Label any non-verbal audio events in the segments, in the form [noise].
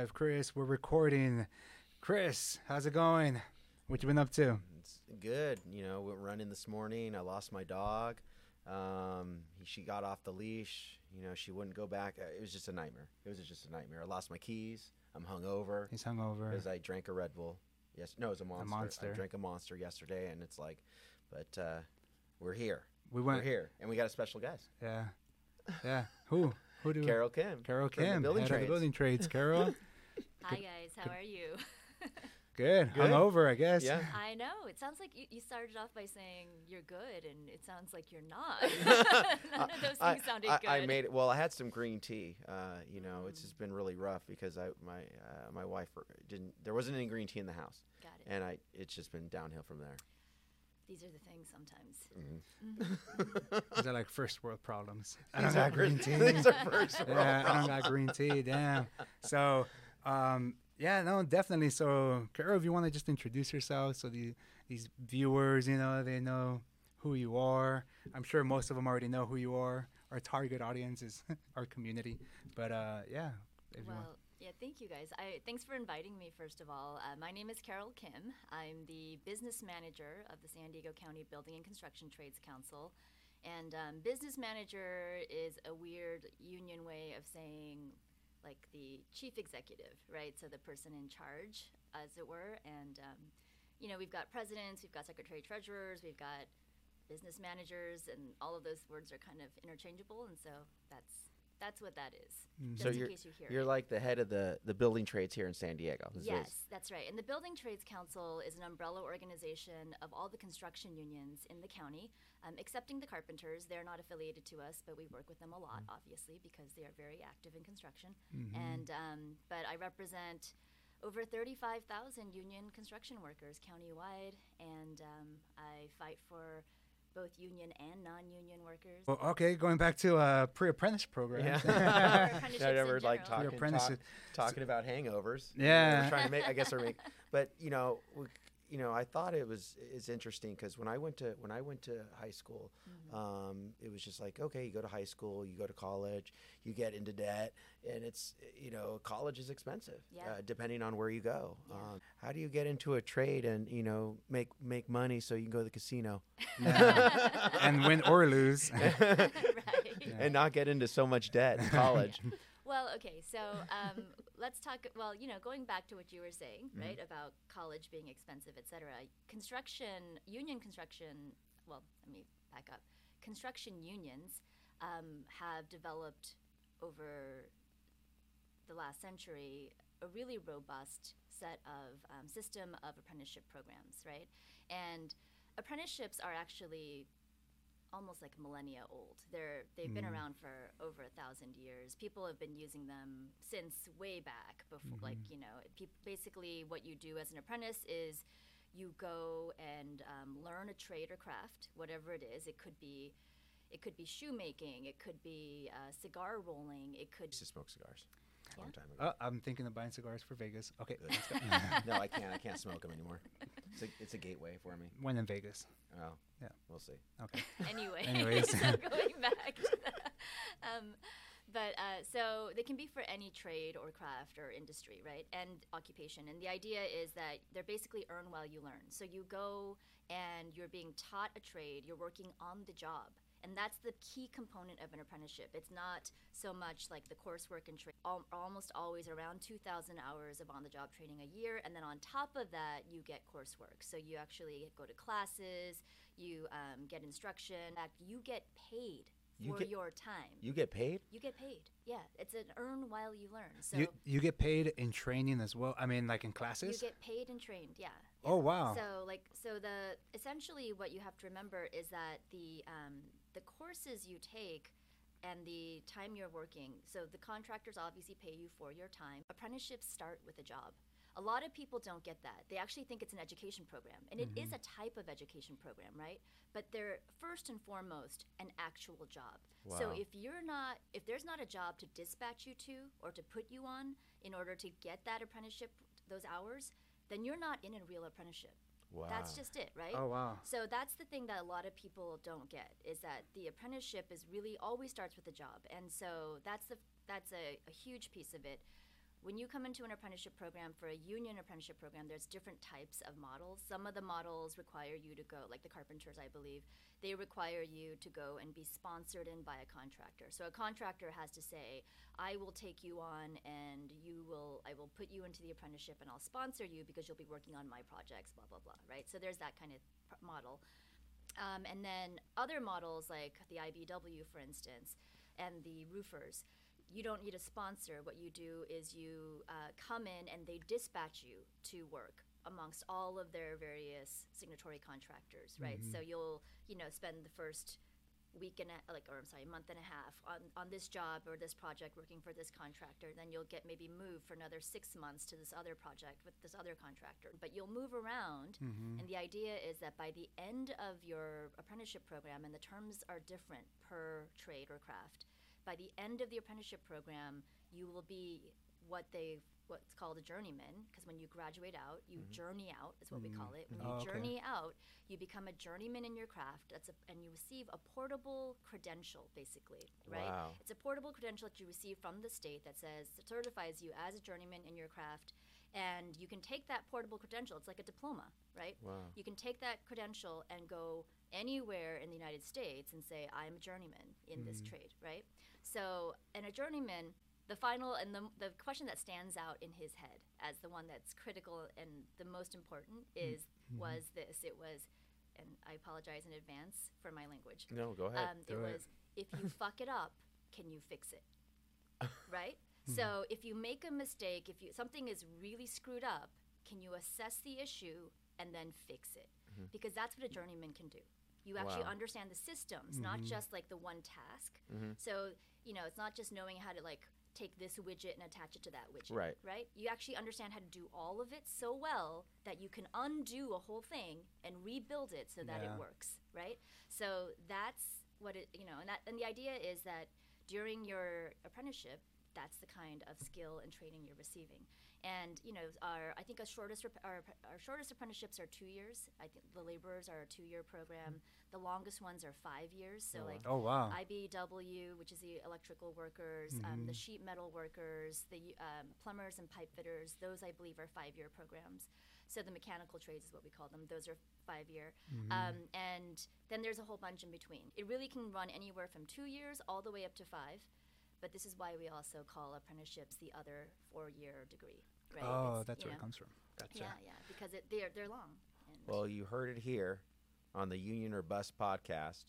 live, Chris. We're recording. Chris, how's it going? What you been up to? It's good. You know, went running this morning. I lost my dog. Um, she got off the leash. You know, she wouldn't go back. Uh, It was just a nightmare. It was just a nightmare. I lost my keys. I'm hungover He's hungover. because I drank a Red Bull. Yes, no, it was a monster. a Monster. I drank a monster yesterday, and it's like, but uh, we're here. We We're went. here, and we got a special guest, Yeah, yeah. Who? Who do? Carol Kim. Carol Kim, Building Trades. building trades. Carol, [laughs] Hi guys, how are you? [laughs] good. Good. Hungover, I guess. Yeah. I know. It sounds like you, you started off by saying you're good, and it sounds like you're not. [laughs] [laughs] None of those I- things sounded I, good. I made it. Well, I had some green tea. Uh, you know, it's Mm. just been really rough because I my uh, my wife didn't. There wasn't any green tea in the house, Got it. and I it's just been downhill from there. These are the things sometimes. Mhm. These are like first world problems. I don't got green tea. These are first world yeah, I don't got green tea. Damn. So, um, yeah, no, definitely. So, Carol, if you want to just introduce yourself, so the these viewers, you know, they know who you are. I'm sure most of them already know who you are. Our target audience is [laughs] our community. But uh, yeah. Well, yeah, thank you guys. I thanks for inviting me. First of all, uh, my name is Carol Kim. I'm the business manager of the San Diego County Building and Construction Trades Council, and um, business manager is a weird union way of saying like the chief executive, right? So the person in charge, as it were. And um, you know, we've got presidents, we've got secretary treasurers, we've got business managers, and all of those words are kind of interchangeable. And so that's that's what that is. Just So in you're case you hear you're it. like the head of the the building trades here in San Diego. This is- Yes, that's right. And the Building Trades Council is an umbrella organization of all the construction unions in the county, um, excepting the carpenters. They're not affiliated to us, but we work with them a lot, obviously, because they are very active in construction. And um, but I represent over 35,000 union construction workers countywide, and um, I fight for both union and non-union workers. Well, okay, going back to uh, pre-apprentice program. Yeah. Or I never like talking talk, talking about hangovers. Yeah. We're trying to make. I guess we're make. But you know, we, you know, I thought it was is interesting because when I went to when I went to high school, Mm-hmm. um, it was just like okay, you go to high school, you go to college, you get into debt, and it's you know, college is expensive Yeah. uh, depending on where you go. Yeah. Um, how do you get into a trade and you know make make money so you can go to the casino [laughs] and win or lose. [laughs] right. [laughs] and not get into so much debt in college? Well, okay, so um, let's talk. Well, you know, going back to what you were saying, Mm-hmm. right, about college being expensive, et cetera. Construction, union construction. Well, let me back up. Construction unions um, have developed over the last century a really robust set of um, system of apprenticeship programs, right? And apprenticeships are actually almost like millennia old. They're they've been around for over a thousand years. People have been using them since way back before. Like you know, peop basically what you do as an apprentice is you go and um, learn a trade or craft, whatever it is. It could be it could be shoemaking. It could be uh, cigar rolling. It could used to smoke cigars a long time ago. Oh, I'm thinking of buying cigars for Vegas. Okay, Good. [laughs] no, I can't. I can't smoke them anymore. It's a, it's a gateway for me. when in Vegas. Oh, Yeah. We'll see. Okay. anyway. [laughs] Anyways. [laughs] so going back to that. Um, but uh, so they can be for any trade or craft or industry, right? And occupation. And the idea is that they're basically earn while you learn. So you go and you're being taught a trade, you're working on the job. And that's the key component of an apprenticeship. It's not so much like the coursework and training, al- almost always around 2,000 hours of on the job training a year. And then on top of that, you get coursework. So you actually go to classes, you um, get instruction. In fact, you get paid You for get- your time. You get paid? You get paid. Yeah, it's an earn while you learn. So you you get paid in training as well. I mean, like in classes. you get paid and trained. Yeah. Oh, wow. So like so the essentially what you have to remember is that the um, the courses you take and the time you're working. So the contractors obviously pay you for your time. Apprenticeships start with a job. A lot of people don't get that. They actually think it's an education program, and it is mm-hmm. a type of education program, right? But they're first and foremost an actual job. So if you're not, if there's not a job to dispatch you to or to put you on in order to get that apprenticeship, those hours, then you're not in a real apprenticeship. Wow. That's just it, right? Oh wow. So that's the thing that a lot of people don't get is that the apprenticeship is really always starts with a job, and so that's the that's a, a huge piece of it. When you come into an apprenticeship program for a union apprenticeship program, there's different types of models. Some of the models require you to go, like the carpenters, I believe, they require you to go and be sponsored in by a contractor. So a contractor has to say, I will take you on and you will I will put you into the apprenticeship and I'll sponsor you because you'll be working on my projects, blah blah blah, right? So there's that kind of pr- model. Um, and then other models like the IBEW, for instance, and the roofers, you don't need a sponsor. What you do is you uh, come in and they dispatch you to work amongst all of their various signatory contractors, right? So you'll, you know, spend the first week and a, like or I'm sorry, month and a half on, on this job or this project working for this contractor. Then you'll get maybe moved for another six months to this other project with this other contractor. But you'll move around, and the idea is that by the end of your apprenticeship program, and the terms are different per trade or craft, by the end of the apprenticeship program, you will be what they what's called a journeyman because when you graduate out, you mm-hmm. journey out is what we call it. When mm-hmm. you Oh, okay. journey out, you become a journeyman in your craft. That's a, and you receive a portable credential, basically, right? Wow. It's a portable credential that you receive from the state that says that certifies you as a journeyman in your craft, and you can take that portable credential. It's like a diploma, right? Wow. You can take that credential and go anywhere in the United States and say, I'm a journeyman in this mm-hmm. trade, right? So, and a journeyman, the final and the, the question that stands out in his head as the one that's critical and the most important mm-hmm. is was this. It was, and I apologize in advance for my language. No, go ahead. Um, it was, if you [laughs] fuck it up, can you fix it? [laughs] right? Hmm. So if you make a mistake, if you something is really screwed up, can you assess the issue and then fix it? Mm-hmm. Because that's what a journeyman can do. You actually Wow. understand the systems, not mm-hmm. just like the one task. Mm-hmm. So you know, it's not just knowing how to like take this widget and attach it to that widget. Right. Right. You actually understand how to do all of it so well that you can undo a whole thing and rebuild it so that Yeah. it works. Right. So that's what it you know, and that and the idea is that during your apprenticeship, that's the kind of skill and training you're receiving. And you know, our I think our shortest rep- our, our shortest apprenticeships are two years. I think the laborers are a two year program. The longest ones are five years. So like Oh wow. IBEW, which is the electrical workers, um, the sheet metal workers, the um, plumbers and pipe fitters. Those I believe are five year programs. So the mechanical trades is what we call them. Those are five year. Um, and then there's a whole bunch in between. It really can run anywhere from two years all the way up to five. But this is why we also call apprenticeships the other four year degree. Right? oh, It's, that's you where it comes from. Gotcha. Yeah, yeah, because it, they're they're long. Well, you heard it here on the Union or Bust podcast.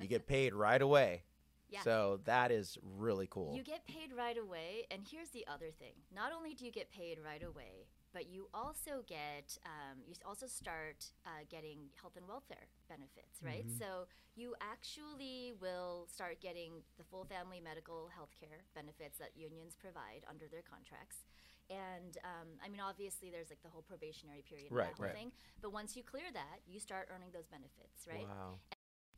you get paid right away. [laughs] Yeah. So that is really cool. You get paid right away, and here's the other thing: not only do you get paid right away, but you also get um, you also start uh, getting health and welfare benefits, right? So you actually will start getting the full family medical health care benefits that unions provide under their contracts. And um, I mean, obviously, there's like the whole probationary period, and Right, that whole right. thing. But once you clear that, you start earning those benefits, right, Wow.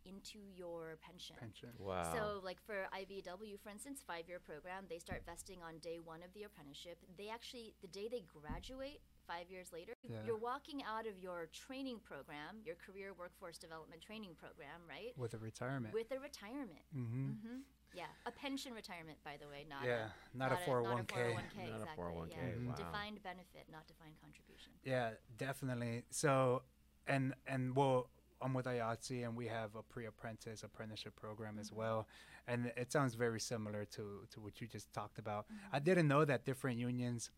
Into your pension. Pension. Wow. So, like for IBEW, for instance, five-year program, they start vesting on day one of the apprenticeship. They actually, the day they graduate, five years later, Yeah. you're walking out of your training program, your career workforce development training program, right, With a retirement. with a retirement. mm-hmm. hmm Yeah, a pension retirement, by the way, not Yeah, a not a 401k. Not a 401k, Not a exactly. 401k, Yeah. Mhm. wow. Defined benefit, not defined contribution. Yeah, definitely. So, and and well, I'm with IATSE, and we have a pre-apprentice apprenticeship program as well, and it sounds very similar to to what you just talked about. I didn't know that different unions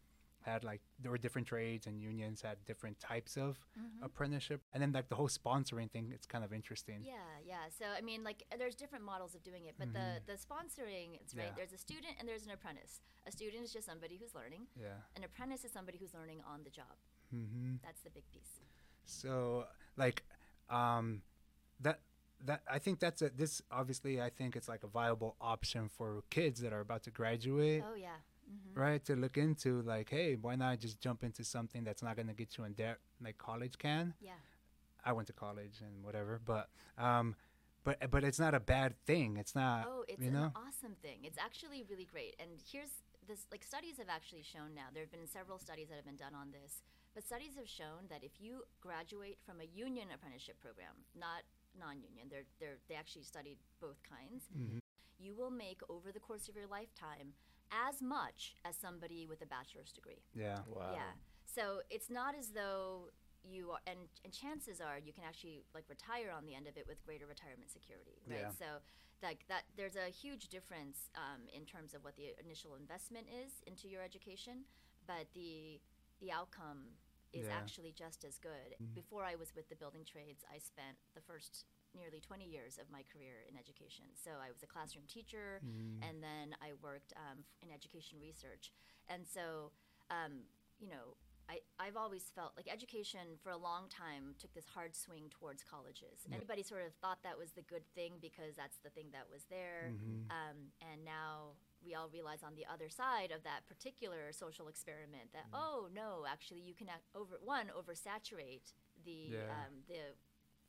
had like there were different trades and unions had different types of apprenticeship, and then like the whole sponsoring thing. It's kind of interesting. Yeah, yeah. So I mean, like, there's different models of doing it, but the the sponsoring, it's right. Mm-hmm. Yeah. There's a student and there's an apprentice. A student is just somebody who's learning. Yeah. An apprentice is somebody who's learning on the job. Mm-hmm. That's the big piece. So like um that that I think that's a this obviously I think it's like a viable option for kids that are about to graduate, Oh yeah. hmm right? To look into like, hey, why not just jump into something that's not going to get you in debt like college can? Yeah. I went to college and whatever, but um but but it's not a bad thing. It's not Oh, it's you an awesome thing. It's actually really great. And here's this: like studies have actually shown now. There have been several studies that have been done on this. But studies have shown that if you graduate from a union apprenticeship program, not non-union, they're, they're, they actually studied both kinds, you will make over the course of your lifetime as much as somebody with a bachelor's degree. Yeah. Wow. Yeah. So it's not as though you are, and, and chances are you can actually like retire on the end of it with greater retirement security, right? Yeah. So like that, there's a huge difference um, in terms of what the initial investment is into your education, but the the outcome is Yeah. actually just as good. Before I was with the building trades, I spent the first nearly 20 years of my career in education. So I was a classroom teacher, and then I worked um, in education research. And so, um, you know, I, I've always felt like education for a long time took this hard swing towards colleges. Everybody sort of thought that was the good thing because that's the thing that was there. Um, and now we all realize on the other side of that particular social experiment that, mm-hmm. oh, no, actually, you can act over one, oversaturate the, Yeah. um, the,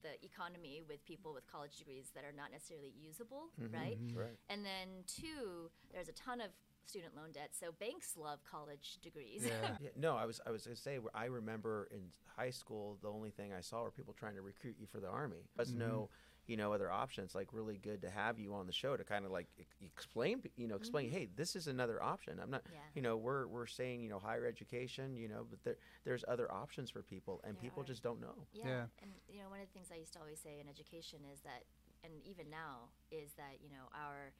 the economy with people with college degrees that are not necessarily usable, mm-hmm. right? Mm-hmm. Right. And then two, there's a ton of student loan debt. So banks love college degrees. Yeah. [laughs] Yeah, no, I was I was gonna say where I remember in high school the only thing I saw were people trying to recruit you for the army. There's no, you know, other options. Like really good to have you on the show to kind of like e- explain, you know, explain. Mm-hmm. Hey, this is another option. I'm not, Yeah. you know, we're we're saying you know higher education, you know, but there there's other options for people, and There people are. just don't know. Yeah. Yeah. And you know, one of the things I used to always say in education is that, and even now, is that you know our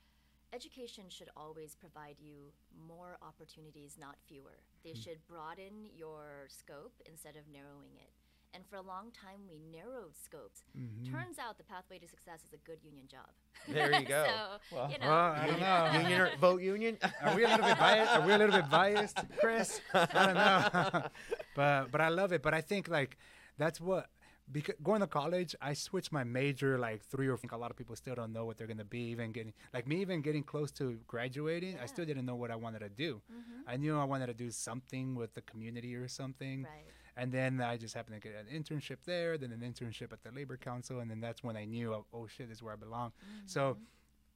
education should always provide you more opportunities, not fewer. They hmm. should broaden your scope instead of narrowing it. And for a long time, we narrowed scopes. Mm-hmm. Turns out the pathway to success is a good union job. There you [laughs] go. so, Well, you know, Well, I don't know. [laughs] union or vote union. Are we a little bit biased? Are we a little bit biased, Chris? I don't know. [laughs] but but I love it. But I think like that's what because going to college, I switched my major like three or four. A lot of people still don't know what they're gonna be. Even getting like me, even getting close to graduating, I still didn't know what I wanted to do. Mm-hmm. I knew I wanted to do something with the community or something. right. And then I just happened to get an internship there, then an internship at the labor council, and then that's when I knew, oh, oh shit, this is where I belong. So mm-hmm.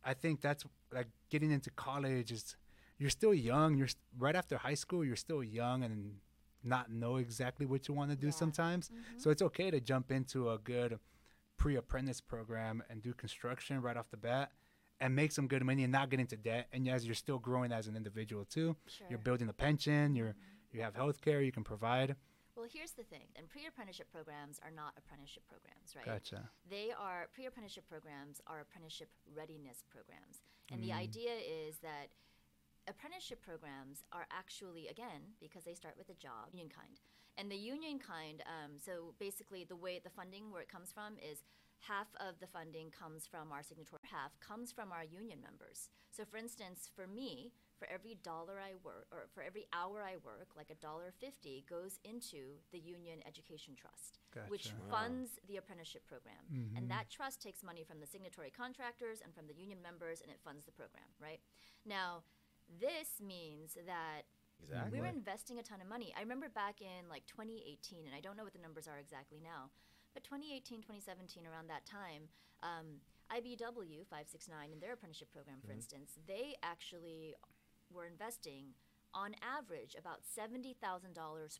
I think that's like getting into college is you're still young. You're right after high school. You're still young and not know exactly what you want to do Yeah. sometimes. Mm-hmm. So it's okay to jump into a good pre-apprentice program and do construction right off the bat and make some good money and not get into debt. And as you're still growing as an individual too, you're building a pension. You're you have health care you can provide. Well, here's the thing, and pre-apprenticeship programs are not apprenticeship programs, right? Gotcha. They are pre-apprenticeship programs are apprenticeship readiness programs, and the idea is that apprenticeship programs are actually again because they start with a job union kind, and the union kind. Um, so basically, the way the funding where it comes from is half of the funding comes from our signatory, half comes from our union members. So, for instance, for me, for every dollar I work, or for every hour I work, like a dollar fifty goes into the union education trust, which Gotcha. funds the apprenticeship program. And that trust takes money from the signatory contractors and from the union members, and it funds the program, right? Now, this means that Exactly. we're investing a ton of money. I remember back in like 2018, and I don't know what the numbers are exactly now, but 2018, 2017, around that time, um, IBEW 569 in their apprenticeship program, for instance, they actually were investing on average about $70,000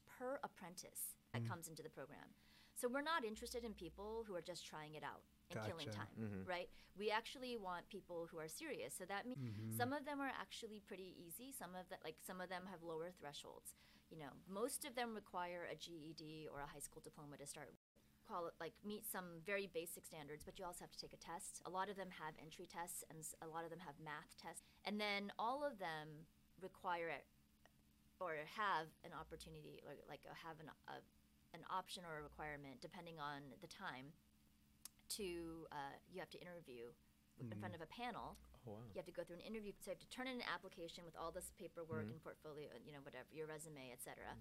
per apprentice that mm. comes into the program. So we're not interested in people who are just trying it out and killing Gotcha. time, mm-hmm. right? We actually want people who are serious. So that means mm-hmm. some of them are actually pretty easy. Some of that, like some of them have lower thresholds. You know, most of them require a GED or a high school diploma to start. Call it like meet some very basic standards, but you also have to take a test. A lot of them have entry tests, and a lot of them have math tests, and then all of them require it or have an opportunity, or like have an a, an option or a requirement, depending on the time, to uh, you have to interview in front of a panel. Oh, wow. You have to go through an interview. So you have to turn in an application with all this paperwork and portfolio, you know, whatever your resume, etc.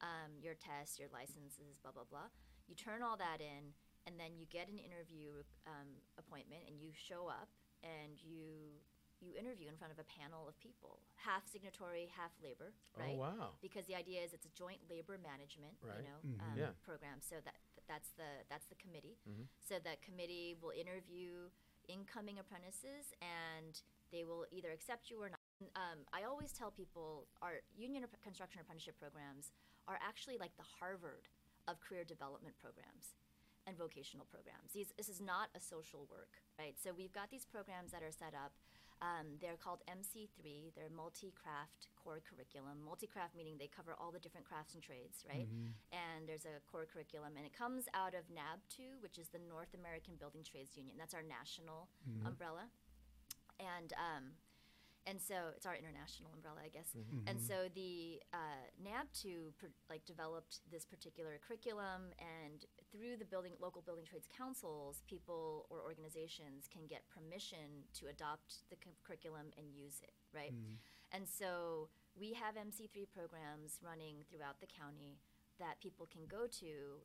Um, your tests, your licenses, blah blah blah. You turn all that in, and then you get an interview um, appointment, and you show up, and you you interview in front of a panel of people, half signatory, half labor, right? Oh, wow. Because the idea is it's a joint labor management, Right. you know, Mhm. um, Yeah. program. So that that's the that's the committee. Mhm. So that committee will interview incoming apprentices, and they will either accept you or not. Um, I always tell people our union construction apprenticeship programs are actually like the Harvard of career development programs and vocational programs. These, this is not a social work, right? So we've got these programs that are set up. Um, they're called MC3. They're multi-craft core curriculum. Multi-craft meaning they cover all the different crafts and trades, right? And there's a core curriculum, and it comes out of NABTU, which is the North American Building Trades Union. That's our national umbrella, and um, and so it's our international umbrella, I guess. Mm-hmm. And mm-hmm. so the uh, NABTU pr- like developed this particular curriculum, and through the building local building trades councils, people or organizations can get permission to adopt the cu- curriculum and use it, right? Mm-hmm. And so we have MC3 programs running throughout the county that people can go to.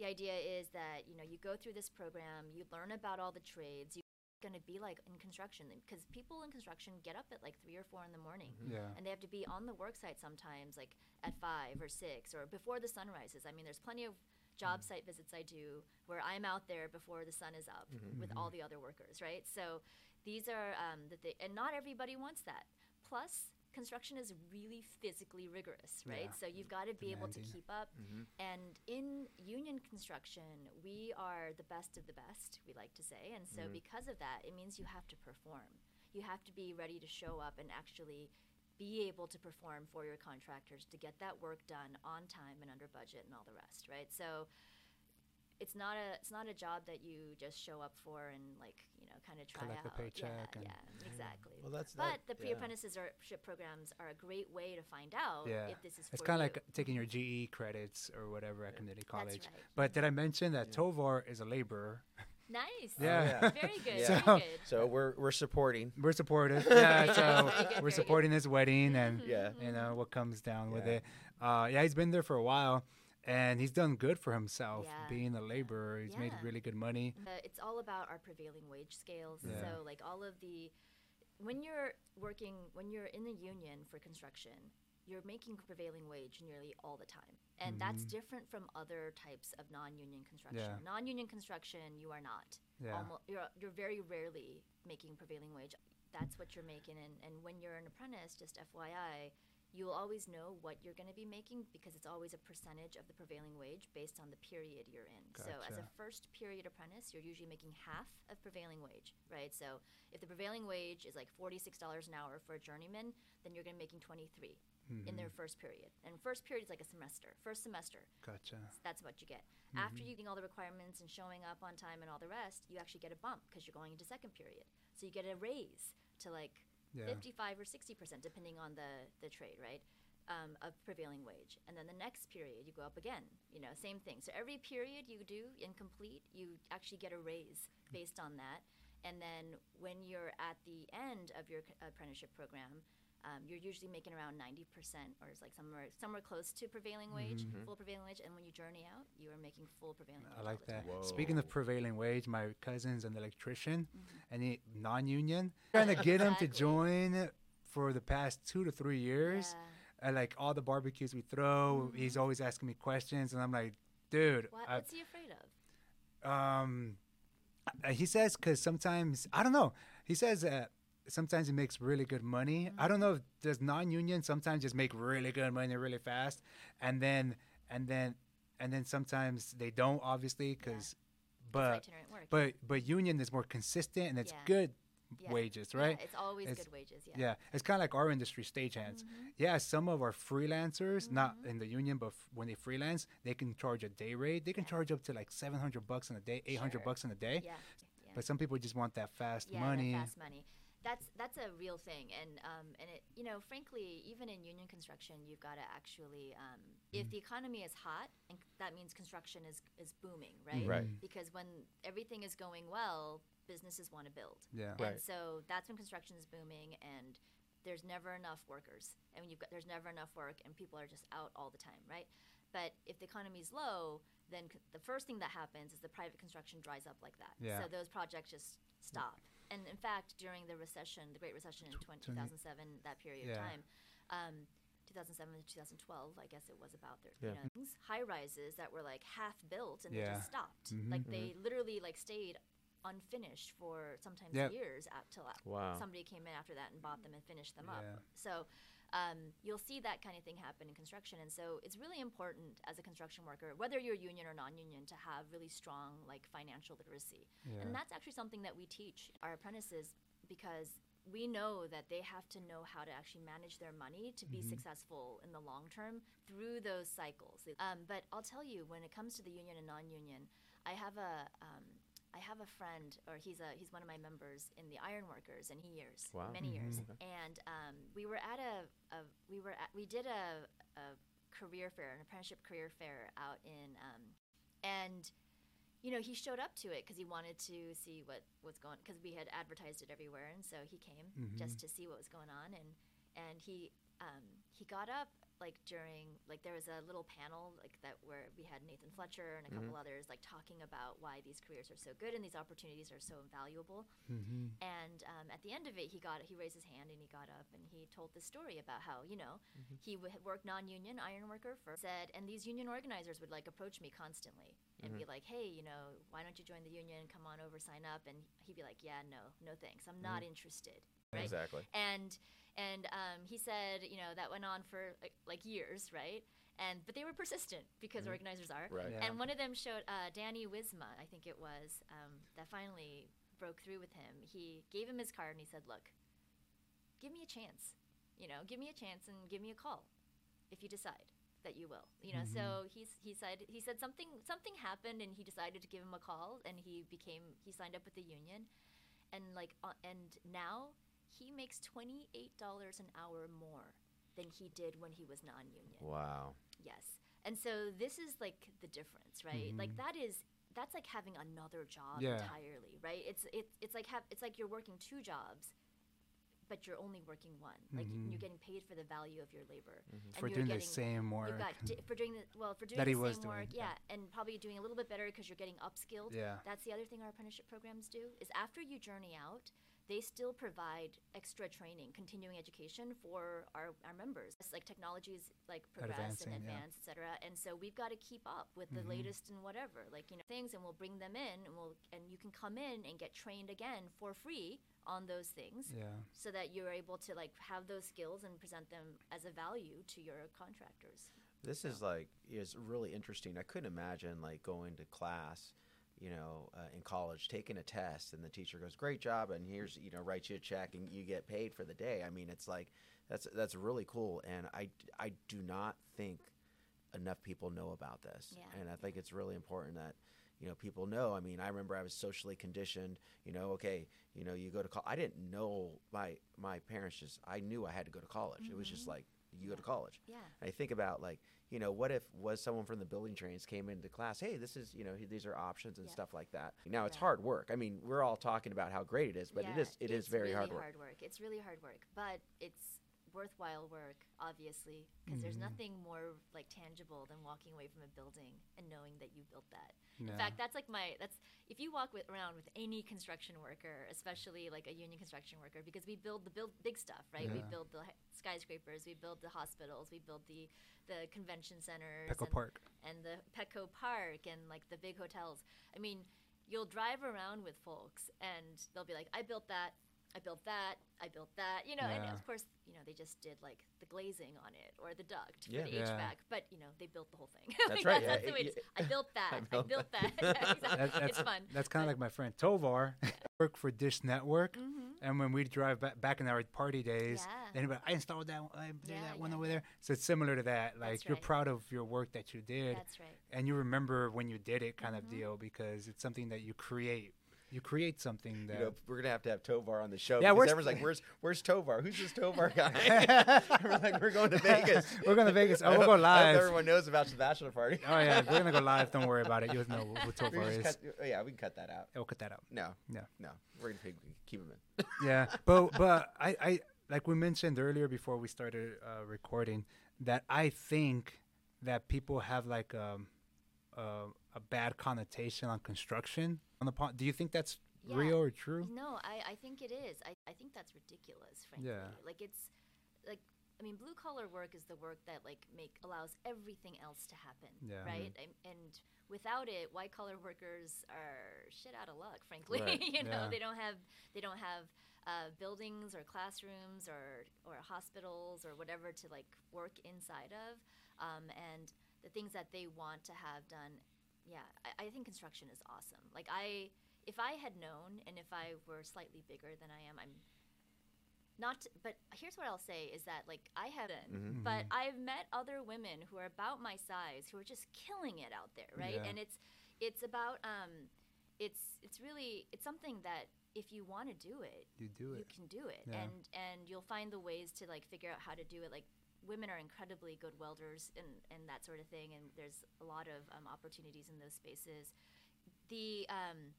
The idea is that you know you go through this program, you learn about all the trades. Going to be like in construction because people in construction get up at like three or four in the morning, mm-hmm. Yeah. and they have to be on the work site sometimes like at five or six or before the sun rises. I mean, there's plenty of job mm-hmm. site visits I do where I'm out there before the sun is up mm-hmm. with all the other workers, right? So these are um, that they and not everybody wants that. Plus, construction is really physically rigorous, right? Yeah. So you've got to be able to keep up. Mm-hmm. And in union construction, we are the best of the best, we like to say. And so mm-hmm. because of that, it means you have to perform. You have to be ready to show up and actually be able to perform for your contractors to get that work done on time and under budget and all the rest, right? So it's not a it's not a job that you just show up for and like you know kind of try Collect a out. paycheck yeah, and- yeah, exactly. Well, that's but that- the pre-apprenticeship programs are a great way to find out Yeah. if this is It's kind of like taking your GE credits or whatever at community college. right. But did I mention that Tovar is a laborer? nice. Yeah. yeah. very good. Yeah. Very good. So we're we're supporting. We're supportive. [laughs] Yeah, so good, we're very good. supporting his wedding and Yeah. you know what comes down with it. Uh, yeah, he's been there for a while, and he's done good for himself Yeah. being a laborer. He's made really good money. Uh, it's all about our prevailing wage scales. Yeah. So, like all of the, when you're working, when you're in the union for construction, you're making prevailing wage nearly all the time, and that's different from other types of non-union construction. Mm-hmm. Yeah. Non-union construction, you are not. Yeah. Almo- you're you're very rarely making prevailing wage. That's what you're making, and and when you're an apprentice, just FYI. You'll always know what you're going to be making because it's always a percentage of the prevailing wage based on the period you're in. So, as a first period apprentice, you're usually making half of prevailing wage, right? So if the prevailing wage is like $46 an hour for a journeyman, then you're going to be making 23 in their mm-hmm. first period. And first period is like a semester. First semester, Gotcha. that's what you get. Mm-hmm. After you getting all the requirements and showing up on time and all the rest, you actually get a bump because you're going into second period. So you get a raise to like Yeah. 55 or 60% depending on the, the trade, right? Um, of prevailing wage. And then the next period, you go up again. You know, same thing. So every period you do incomplete, you actually get a raise based on that. And then when you're at the end of your apprenticeship program, um, you're usually making around 90% or it's like somewhere somewhere close to prevailing wage, full prevailing wage. And when you journey out, you are making full prevailing wage. I like the time. that. Speaking of Whoa. prevailing wage, my cousin's an electrician and he non-union. Trying to get him to Exactly. join for the past two to three years. Yeah. At like all the barbecues we throw, he's always asking me questions, and I'm like, dude, What, I- what's he afraid of? um, uh, he says because sometimes I don't know. He says that sometimes it makes really good money. Mm-hmm. I don't know if does non-union sometimes just make really good money really fast, and then and then and then sometimes they don't obviously because, It's but but but union is more consistent and it's Yeah. good Yeah. wages, Yeah, right? it's always It's- good wages. Yeah. Yeah, it's kind of like our industry, stagehands. Mm-hmm. Yeah, some of our freelancers, not mm-hmm. in the union, but f- when they freelance, they can charge a day rate. They can charge up to like seven hundred bucks in a day, eight hundred Sure. bucks in a day. Yeah. yeah. But some people just want that fast yeah, money. That fast money. That's that's a real thing, and um, and it you know frankly even in union construction you've got to actually um, Mm. if the economy is hot and that means construction is is booming right Right. because when everything is going well businesses want to build Yeah. and Right. so that's when construction is booming and there's never enough workers and when you've got there's never enough work and people are just out all the time right but if the economy is low then c- the first thing that happens is the private construction dries up like that Yeah. so those projects just stop and in fact during the recession the great recession in 20, 2007 that period Yeah. of time um, 2007 to 2012 i guess it was about there Yeah. you know, high rises that were like half built and they just stopped Mhm. like they literally like stayed unfinished for sometimes Yep. years up till Wow. somebody came in after that and bought them and finished them Yeah. up. So um, you'll see that kind of thing happen in construction, and so it's really important as a construction worker, whether you're union or non-union, to have really strong like financial literacy. Yeah. And that's actually something that we teach our apprentices because we know that they have to know how to actually manage their money to be successful in the long term through those cycles. Um, but I'll tell you, when it comes to the union and non-union, I have a um, I have a friend, or he's a he's one of my members in the ironworkers, and he years Wow. many years. And um, we were at a, a we were at, we did a, a career fair, an apprenticeship career fair out in um, and you know he showed up to it because he wanted to see what was going because we had advertised it everywhere and so he came just to see what was going on and and he um, he got up like during like there was a little panel like that where we had Nathan Fletcher and a couple others like talking about why these careers are so good and these opportunities are so valuable Mm-hmm. and um, at the end of it, he got he raised his hand and he got up and he told the story about how you know he w- worked non-union iron worker for said and these union organizers would like approach me constantly and be like, hey, you know, why don't you join the union? Come on over, sign up. And he'd be like, yeah, no, no thanks, I'm not interested. Right? Exactly. And and um, he said, you know, that went on for like, like years, right? And but they were persistent because organizers are. Right. Yeah. And one of them showed uh, Danny Wisma, I think it was, um, that finally broke through with him. He gave him his card and he said, "Look, give me a chance. You know, give me a chance and give me a call if you decide that you will. You know." So he's he said he said something something happened and he decided to give him a call and he became he signed up with the union, and like uh, and now he makes twenty eight dollars an hour more than he did when he was non-union. Wow. Yes. And so this is like the difference, right? Like mm-hmm. that is that's like having another job Yeah. entirely, right? It's it's it's like have it's like you're working two jobs, but you're only working one. Like y- you're mm-hmm. getting paid for the value of your labor, mm-hmm. and For you're doing the getting same You've got di- for doing the well for doing That the he same doing, work, yeah. yeah, and probably doing a little bit better because you're getting upskilled. Yeah. That's the other thing our apprenticeship programs do is after you journey out, they still provide extra training, continuing education for our, our members. It's like technologies like progress Advancing, and advance, et cetera. And so we've got to keep up with the mm-hmm. latest and whatever, like you know things, and we'll bring them in, and we'll and you can come in and get trained again for free on those things, Yeah. so that you're able to like have those skills and present them as a value to your contractors. This is like is really interesting. I couldn't imagine like going to class, you know, uh, in college, taking a test, and the teacher goes, "Great job," and here's you know writes you a check, and you get paid for the day. I mean, it's like that's that's really cool, and I I do not think enough people know about this, Yeah. and I think it's really important that. You know, people know. I mean, I remember I was socially conditioned. You know, okay, you know, you go to college. I didn't know my my parents just. I knew I had to go to college. It was just like you go to college. Yeah. I think about like, you know, what if was someone from the building trades came into class? Hey, this is, you know, these are options and stuff like that. Now it's Right. hard work. I mean, we're all talking about how great it is, but it is it is it's very really hard work. It's really hard work, but it's worthwhile work, obviously, because there's Mm-hmm. nothing more like tangible than walking away from a building and knowing that you built that. Yeah. In fact, that's like my that's if you walk with, around with any construction worker, especially like a union construction worker, because we build the build big stuff, right? We build the skyscrapers, we build the hospitals, we build the the convention centers, Petco and, Park. and the Petco Park and like the big hotels. I mean, you'll drive around with folks and they'll be like, I built that, I built that, I built that, you know, and of course, you know, they just did like the glazing on it or the duct Yeah. for the Yeah. HVAC, but you know, they built the whole thing. [laughs] That's Like, right, That's, yeah, it-. I built [laughs] that. I built built, that. Yeah, [laughs] exactly. That- that's it's fun. That's kind of like my friend Tovar. Work for Dish Network, and when we drive back, back in our party days, Mm-hmm. Yeah. then he'd be like, I installed that. I did Yeah, that one yeah, over there. So it's similar to that. Like you're proud of your work that you did, That's right. and you remember when you did it, kind Mm-hmm. of deal, because it's something that you create. You create something that. You know, we're gonna have to have Tovar on the show. Yeah, because where's- everyone's like, "Where's Where's Tovar? Who's this Tovar [laughs] guy?" [laughs] we're like, "We're going to Vegas. [laughs] We're going to Vegas. Oh, we'll go live. everyone knows about the bachelor party. Oh yeah, we're gonna go live. Don't worry about it. You'll know who Tovar is. cut- oh, yeah, we can cut that out. We'll cut that out. No, No. no, we're gonna keep, keep him in. yeah but but I, I like we mentioned earlier before we started uh, recording that i think that people have like um, uh, a bad connotation on construction on the po- do you think that's Yeah. real or true No, I, I think it is. I, I think that's ridiculous, frankly. Yeah. Like it's like I mean, blue collar work is the work that like make allows everything else to happen, Yeah. right? And, and without it, white collar workers are shit out of luck, frankly. Right. [laughs] you know, Yeah. they don't have they don't have uh, buildings or classrooms or or hospitals or whatever to like work inside of, um, and the things that they want to have done. Yeah, I, I think construction is awesome. Like I, if I had known, and if I were slightly bigger than I am, I'm not. But here's what I'll say is that like I haven't, Mm-hmm. but I've met other women who are about my size who are just killing it out there, right? Yeah. And it's it's about um, it's it's really it's something that if you want to do it, You do it you can do it, Yeah. and and you'll find the ways to like figure out how to do it. Like women are incredibly good welders and and that sort of thing, and there's a lot of um, opportunities in those spaces. The um,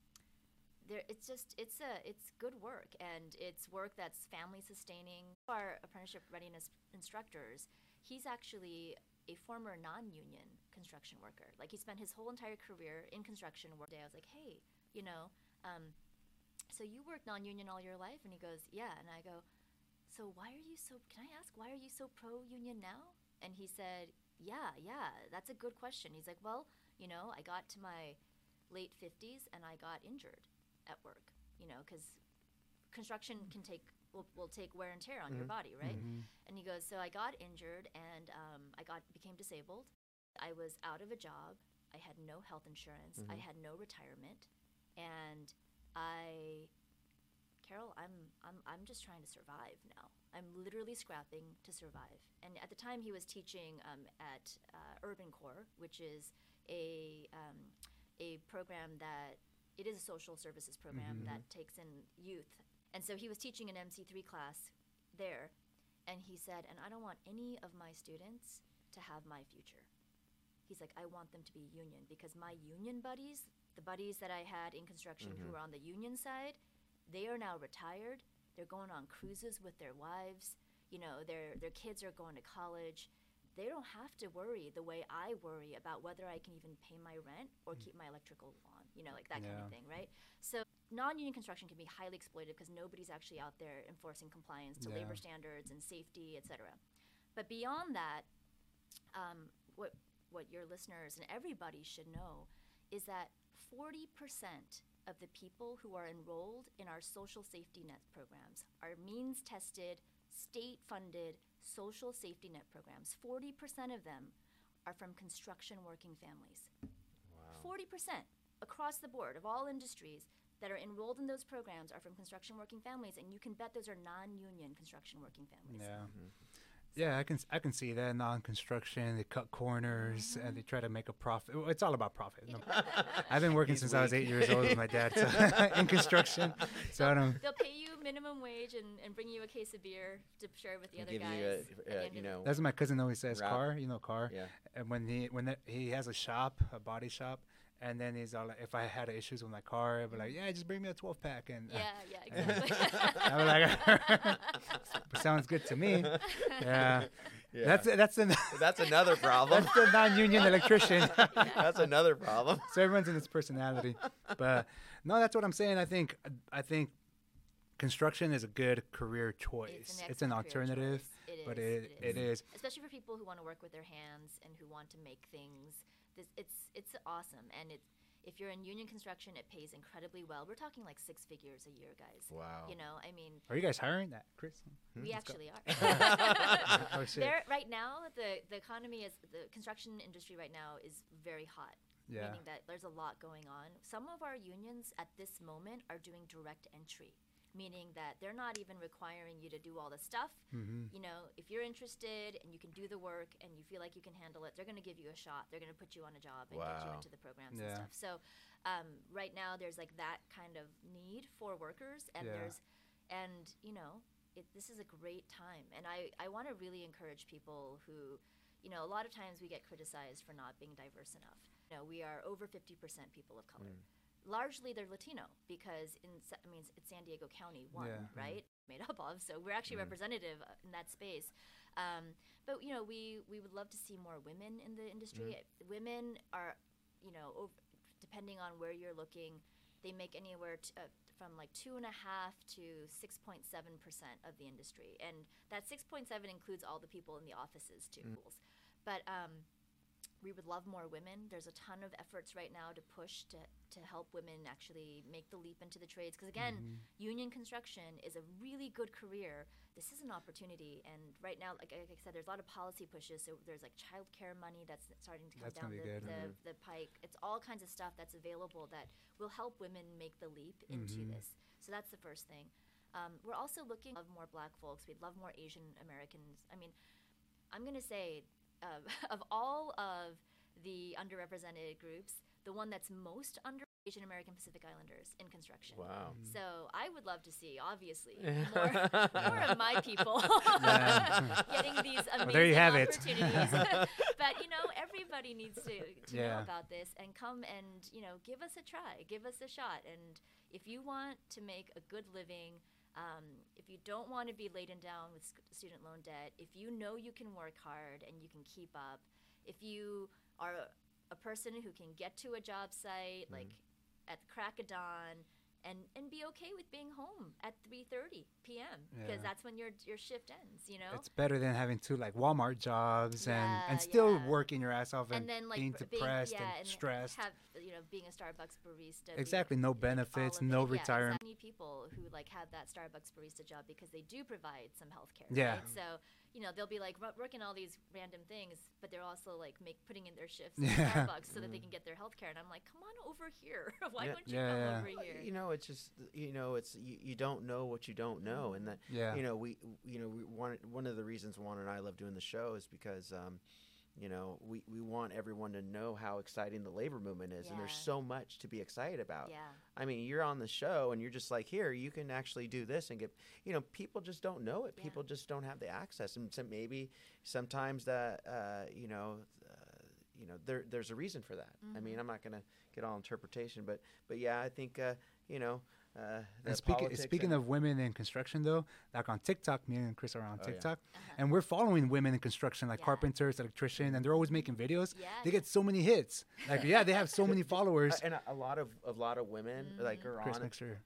there it's just it's a it's good work and it's work that's family sustaining. Our apprenticeship readiness instructors he's actually a former non-union construction worker. Like he spent his whole entire career in construction One day i was like hey you know um, so you worked non-union all your life? And he goes yeah. And i go so why are you so can i ask why are you so pro-union now? And he said yeah yeah that's a good question. He's like well you know i got to my late 50s and i got injured at work you know because construction can take will, will take wear and tear on your mm-hmm. body right? Mm-hmm. And he goes so i got injured and um, i got became disabled. I was out of a job. I had no health insurance. I mm-hmm. had no retirement. And i carol i'm i'm i'm just trying to survive now i'm literally scrapping to survive and at the time he was teaching um, at uh, Urban Corps which is a um, a program that it is a social services program that takes in youth. And so he was teaching an MC3 class there, and he said, And I don't want any of my students to have my future. He's like, I want them to be union because my union buddies, the buddies that I had in construction who were on the union side, they are now retired. They're going on cruises with their wives. You know, their their kids are going to college. They don't have to worry the way I worry about whether I can even pay my rent or keep my electrical on. You know, like that kind of thing, right? So non-union construction can be highly exploited because nobody's actually out there enforcing compliance to Yeah. labor standards and safety, etc. But beyond that, um, what what your listeners and everybody should know is that 40% of the people who are enrolled in our social safety net programs are means tested, state funded social safety net programs. 40% of them are from construction working families. Wow. 40% across the board of all industries that are enrolled in those programs are from construction working families, and you can bet those are non union construction working families. Yeah. Mm-hmm. Yeah, I can I can see that non-construction. They cut corners and they try to make a profit. It's all about profit. No- I've been working [laughs] He's since I was eight years old with my dad so, [laughs] in construction. So I don't. They'll pay you minimum wage and, and bring you a case of beer to share with the other guys. you a, uh, you know, That's what my cousin always says. Route. Car, you know, car. yeah. And when he when that, he has a shop, a body shop, and then he's all like, if I had issues with my car, I'd be like, yeah, just bring me a 12 pack, and uh, yeah, yeah, [laughs] exactly. [laughs] I was like, [laughs] sounds good to me. Yeah, Yeah. that's that's the That's another problem. that's the non-union electrician. That's another problem. so everyone's in its personality. But no, that's what I'm saying. I think I think construction is a good career choice. It's an, excellent career alternative, choice. It but is, it, it is. especially for people who want to work with their hands and who want to make things. This, it's it's awesome, and it if you're in union construction, it pays incredibly well. We're talking like six figures a year, guys. Wow. You know, I mean, Are you guys hiring that, Chris? Hmm? we let's go. actually are. [laughs] Oh shit. there right now, the the economy is the construction industry right now is very hot. Yeah. Meaning that there's a lot going on. Some of our unions at this moment are doing direct entry, meaning that they're not even requiring you to do all the stuff. Mm-hmm. You know, if you're interested and you can do the work and you feel like you can handle it, they're going to give you a shot. They're going to put you on a job and get you into the programs Yeah. and stuff. So, um, right now there's like that kind of need for workers, and Yeah. there's, and you know, it, this is a great time. And I I want to really encourage people who, you know, a lot of times we get criticized for not being diverse enough. You know, we are over 50% people of color. Largely they're Latino because in I mean it's San Diego County one, Yeah. Right? Made up of. So we're actually representative uh, in that space. Um, but you know, we we would love to see more women in the industry. Women are, you know, ov- depending on where you're looking, they make anywhere t- uh, from like two and a half to six point seven percent of the industry, and that six point seven includes all the people in the offices too. But um, we would love more women. There's a ton of efforts right now to push to, to help women actually make the leap into the trades. Because again, Mm-hmm. union construction is a really good career. This is an opportunity, and right now, like, like I said, there's a lot of policy pushes. So there's like childcare money that's starting to come That's down the, the, Mm-hmm. the pike. It's all kinds of stuff that's available that will help women make the leap into Mhm. this. So that's the first thing. Um, we're also looking of more black folks. We'd love more Asian Americans. I mean, I'm going to say, uh, [laughs] of all of the underrepresented groups, the one that's most under Asian American Pacific Islanders in construction. Wow. So I would love to see, obviously, [laughs] more, more of my people [laughs] getting these amazing Well, there you have it. opportunities. but you know, everybody needs to, to know about this and come and you know give us a try, give us a shot. And if you want to make a good living, um, if you don't want to be laden down with sc- student loan debt, if you know you can work hard and you can keep up, if you are a person who can get to a job site like at the crack of dawn and, and be okay with being home at 3.30 p.m because Yeah. that's when your, your shift ends you know It's better than having two like Walmart jobs and, Yeah, and still yeah. working your ass off and, and then like being depressed being, yeah, and, stressed. have you know being a Starbucks barista. being- Exactly, no like, benefits, it. no Yeah, retirement. exactly. people who like have that Starbucks barista job because they do provide some health care. Yeah. Right? So you know they'll be like working all these random things, but they're also like make putting in their shifts Yeah. at Starbucks so that they can get their health care. And I'm like, come on over here. [laughs] Why Yeah. don't you Yeah, come yeah. over Well, here? You know, it's just you know, it's you, you don't know what you don't know, and that Yeah. you know we you know we one one of the reasons Juan and I love doing the show is because um, you know we we want everyone to know how exciting the labor movement is, and there's so much to be excited about. yeah. I mean, you're on the show and you're just like, here, you can actually do this and get, you know, people just don't know it. Yeah. People just don't have the access. And so maybe sometimes that, uh, you know, uh, you know, there, there's a reason for that. I mean, Mhm. I'm not going to get all interpretation, but, but yeah, I think, uh, you know, uh, And speaking speaking and- of women in construction, though, like on TikTok, me and Chris are on Oh, yeah. TikTok, [laughs] Uh-huh. and we're following women in construction, like Yeah. carpenters, electrician, and they're always making videos. Yeah, They get so many hits. Like, yeah, they have so many [laughs] followers. Uh, and a, a lot of a lot of women like Mm-hmm. are Chris, on make sure.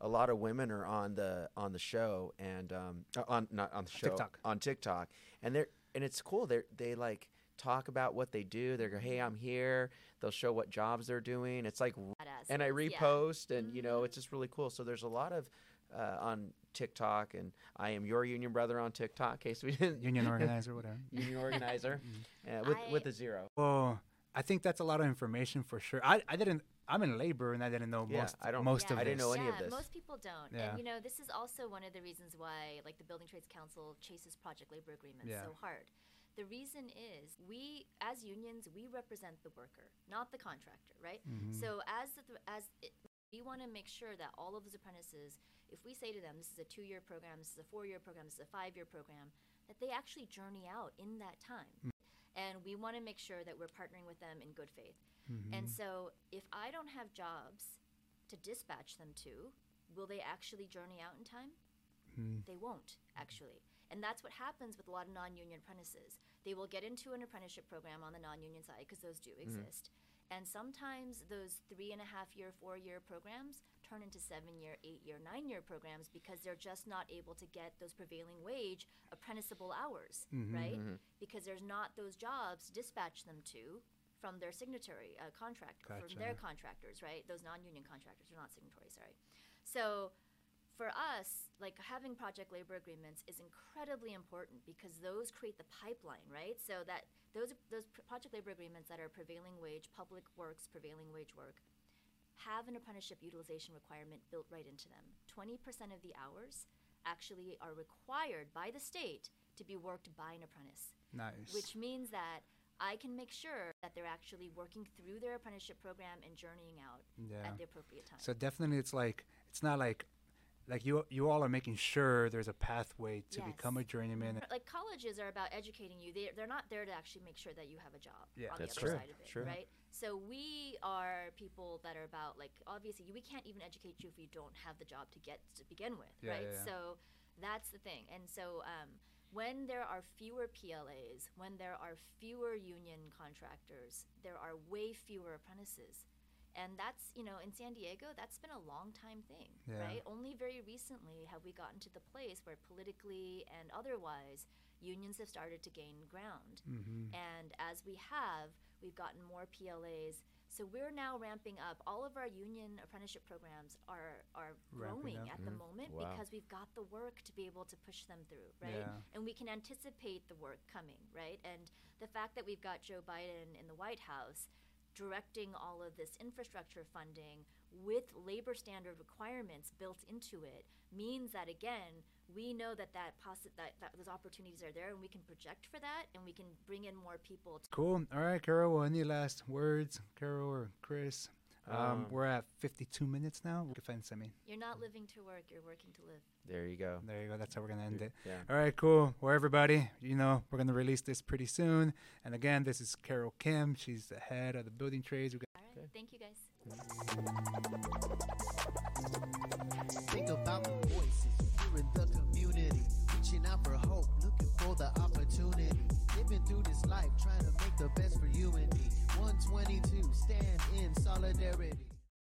a lot of women are on the on the show and um uh, on not on the show TikTok. on TikTok and they're and it's cool they they like talk about what they do they go hey I'm here they'll show what jobs they're doing it's like Badass and I ones, yeah. repost and you know Mhm. it's just really cool so there's a lot of uh, on TikTok and I am your union brother on TikTok in case we didn't [laughs] Union organizer, whatever. [laughs] union organizer [laughs] uh, with I- with a zero Well, I think that's a lot of information for sure. I, I didn't. I'm in labor, and I didn't know Yeah, most. I don't- most Yeah. of I didn't this. know any of this. Most people don't. Yeah. And you know, this is also one of the reasons why like the Building Trades Council chases project labor agreements Yeah. so hard. The reason is we as unions, we represent the worker, not the contractor, right? Mhm. So as the, as it, we want to make sure that all of those apprentices, if we say to them, this is a two-year program, this is a four-year program, this is a five-year program, that they actually journey out in that time. Mm. And we want to make sure that we're partnering with them in good faith. Mhm. And so, if I don't have jobs to dispatch them to, will they actually journey out in time? Mhm. They won't, actually. And that's what happens with a lot of non union apprentices. They will get into an apprenticeship program on the non union side, because those do exist. And sometimes those three and a half year, four year programs turn into seven year, eight year, nine year programs because they're just not able to get those prevailing wage apprenticeable hours, Mhm. right? Mhm. Because there's not those jobs to dispatch them to from their signatory uh, contract from their contractors, right? Those non-union contractors are not signatory, sorry. So for us, like having project labor agreements is incredibly important because those create the pipeline, right? So that those those project labor agreements that are prevailing wage, public works, prevailing wage work, have an apprenticeship utilization requirement built right into them. Twenty percent of the hours actually are required by the state to be worked by an apprentice Nice. which means that I can make sure that they're actually working through their apprenticeship program and journeying out yeah. at the appropriate time. So definitely, it's like it's not like like you you all are making sure there's a pathway to become a journeyman. like colleges are about educating you. They they're not there to actually make sure that you have a job Yeah. on That's the other true. side of it, True. right? So we are people that are about like obviously we can't even educate you if you don't have the job to get to begin with, Yeah, right? yeah, yeah. So that's the thing. And so um, when there are fewer PLAs, when there are fewer union contractors, there are way fewer apprentices. And that's, you know, in San Diego, that's been a long time thing, Yeah. right? Only very recently have we gotten to the place where politically and otherwise unions have started to gain ground. Mm-hmm. And as we have, we've gotten more PLAs. So we're now ramping up. All of our union apprenticeship programs are are Ramping growing up. at the Mhm. moment Wow. because we've got the work to be able to push them through, right? Yeah. And we can anticipate the work coming, right? And the fact that we've got Joe Biden in the White House directing all of this infrastructure funding with labor standard requirements built into it means that again we know that that, possi- that that those opportunities are there and we can project for that and we can bring in more people Cool. All right, Carol. Well, any last words, Carol or Chris? Um, um, we're at 52 minutes now. Defense, friend sent. You're not living to work, you're working to live. There you go. There you go. That's how we're going to end it. Yeah. All right, cool. Well, everybody, you know, we're going to release this pretty soon. And again, this is Carol Kim. She's the head of the building trades. We got All right. Okay. Thank you, guys. Think about the voices. In the community. Reaching out for hope, looking for the opportunity. Living through this life, trying to make the best for you and me. 122, stand in solidarity.